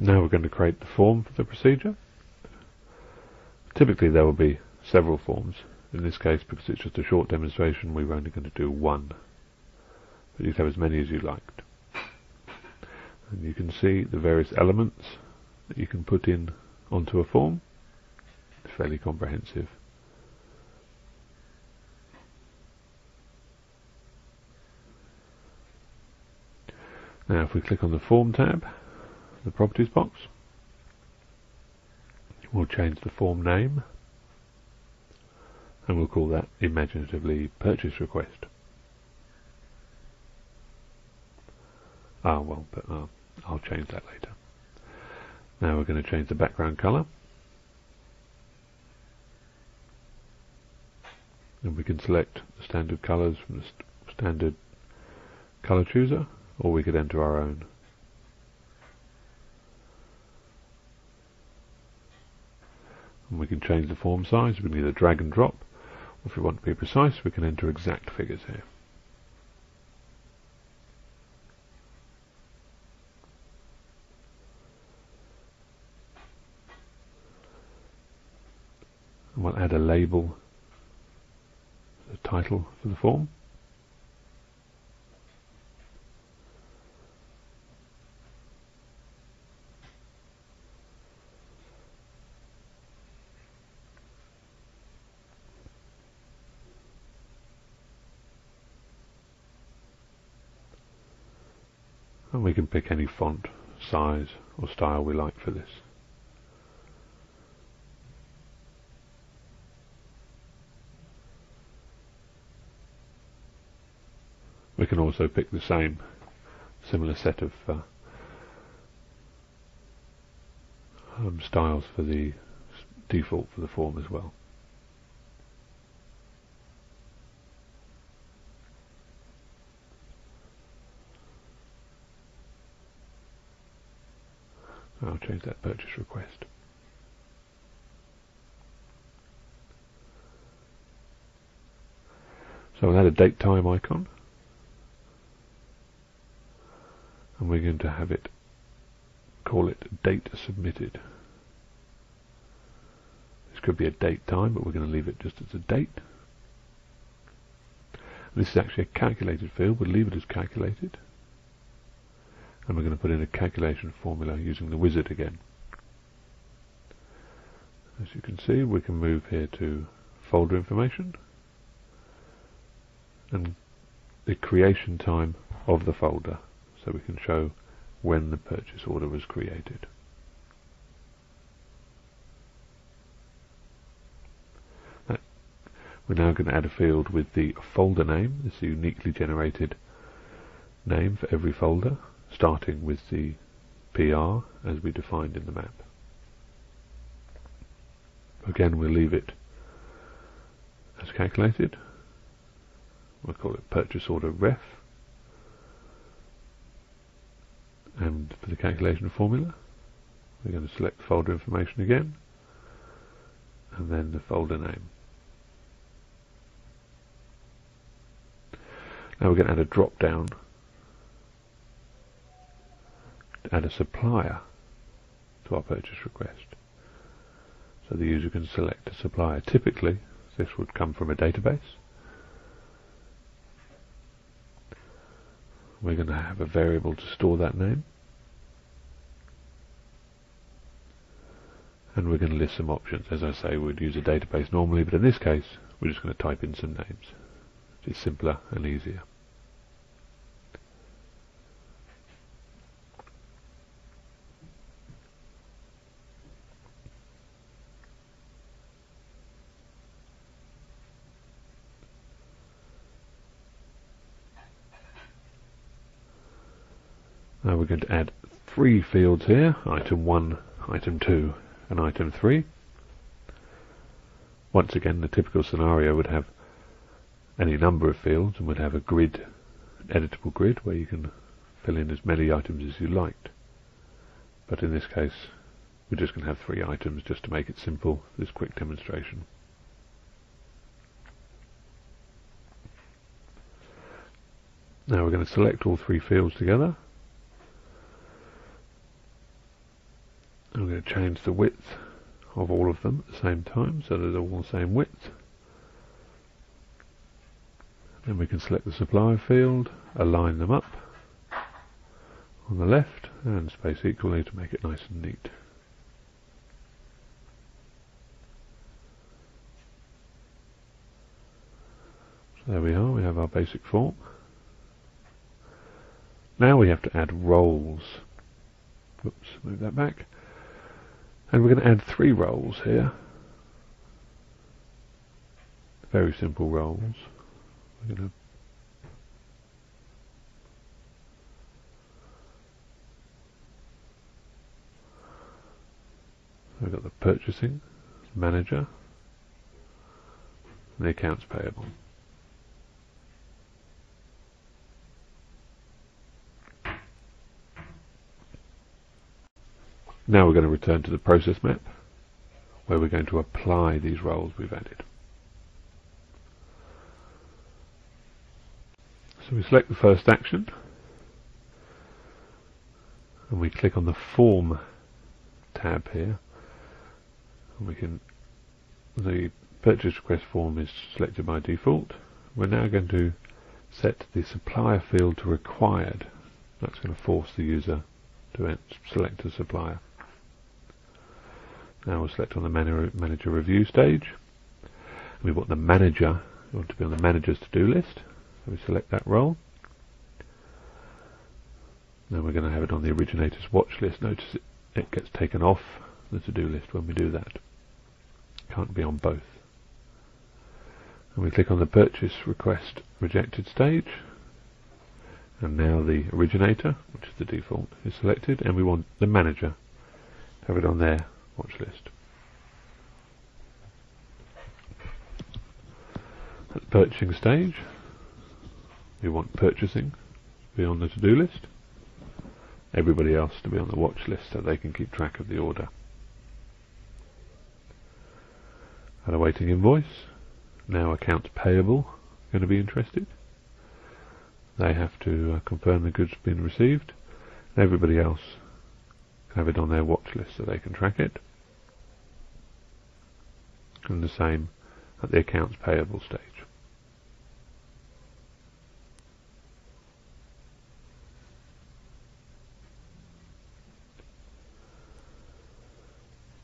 Now we're going to create the form for the procedure. Typically there will be several forms. In this case, because it's just a short demonstration, we're only going to do one. But you can have as many as you liked. And you can see the various elements that you can put in onto a form. It's fairly comprehensive. Now if we click on the Form tab, the Properties box, we'll change the form name and we'll call that imaginatively Purchase Request. Ah, well, but, uh, I'll change that later. Now we're going to change the background color. And we can select the standard colors from the st standard color chooser or we could enter our own. And we can change the form size, we can either drag and drop, or if we want to be precise, we can enter exact figures here. And we'll add a label, the title for the form. And we can pick any font, size or style we like for this. We can also pick the same similar set of uh, um, styles for the default for the form as well. I'll change that purchase request. So we'll add a date time icon and we're going to have it call it date submitted. This could be a date time but we're going to leave it just as a date. This is actually a calculated field, we'll leave it as calculated and we're going to put in a calculation formula using the wizard again. As you can see we can move here to folder information and the creation time of the folder so we can show when the purchase order was created. we're now going to add a field with the folder name, this is uniquely generated name for every folder starting with the PR as we defined in the map. Again, we'll leave it as calculated. We'll call it purchase order ref. And for the calculation formula, we're going to select folder information again, and then the folder name. Now we're going to add a drop down add a supplier to our purchase request. So the user can select a supplier. Typically, this would come from a database. We're going to have a variable to store that name. And we're going to list some options. As I say, we'd use a database normally, but in this case, we're just going to type in some names. It's simpler and easier. Now we're going to add three fields here, item 1, item 2 and item 3. Once again the typical scenario would have any number of fields and would have a grid, editable grid where you can fill in as many items as you liked. But in this case we're just going to have three items just to make it simple this quick demonstration. Now we're going to select all three fields together I'm going to change the width of all of them at the same time so they're all the same width. Then we can select the supplier field, align them up on the left and space equally to make it nice and neat. So there we are, we have our basic form. Now we have to add roles. Oops, move that back. And we're going to add three roles here. Very simple roles. We're going to we've got the purchasing manager and the accounts payable. Now we're going to return to the process map where we're going to apply these roles we've added. So we select the first action and we click on the form tab here. And we can the purchase request form is selected by default. We're now going to set the supplier field to required. That's going to force the user to select a supplier now we'll select on the manager review stage. We want the manager, we want to be on the manager's to-do list. So we select that role. Then we're going to have it on the originator's watch list. Notice it, it gets taken off the to-do list when we do that. Can't be on both. And we click on the purchase request rejected stage. And now the originator, which is the default, is selected and we want the manager to have it on there watch list. At the purchasing stage, we want purchasing to be on the to-do list, everybody else to be on the watch list so they can keep track of the order. At awaiting invoice, now accounts payable going to be interested. They have to uh, confirm the goods have been received. Everybody else have it on their watch list so they can track it and the same at the accounts payable stage.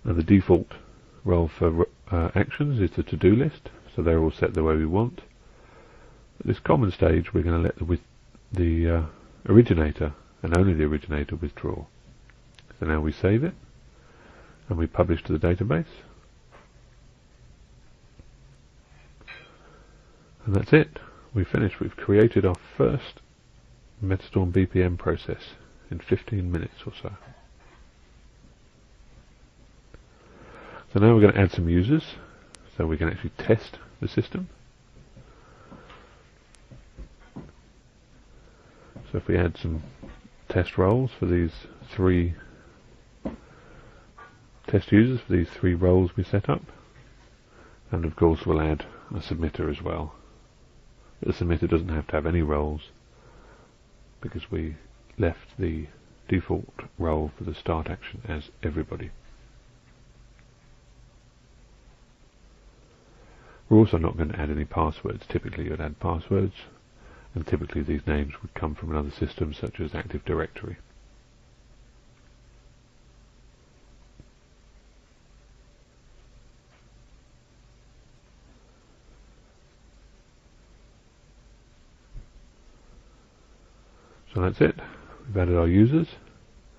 Now the default role for uh, actions is the to-do list, so they're all set the way we want. At this common stage we're going to let the, the uh, originator and only the originator withdraw. So now we save it and we publish to the database And that's it. We've finished. We've created our first Metastorm BPM process in 15 minutes or so. So now we're going to add some users so we can actually test the system. So if we add some test roles for these three test users for these three roles we set up and of course we'll add a submitter as well the submitter doesn't have to have any roles because we left the default role for the start action as everybody. We're also not going to add any passwords. Typically you'd add passwords and typically these names would come from another system such as Active Directory. So that's it. We've added our users.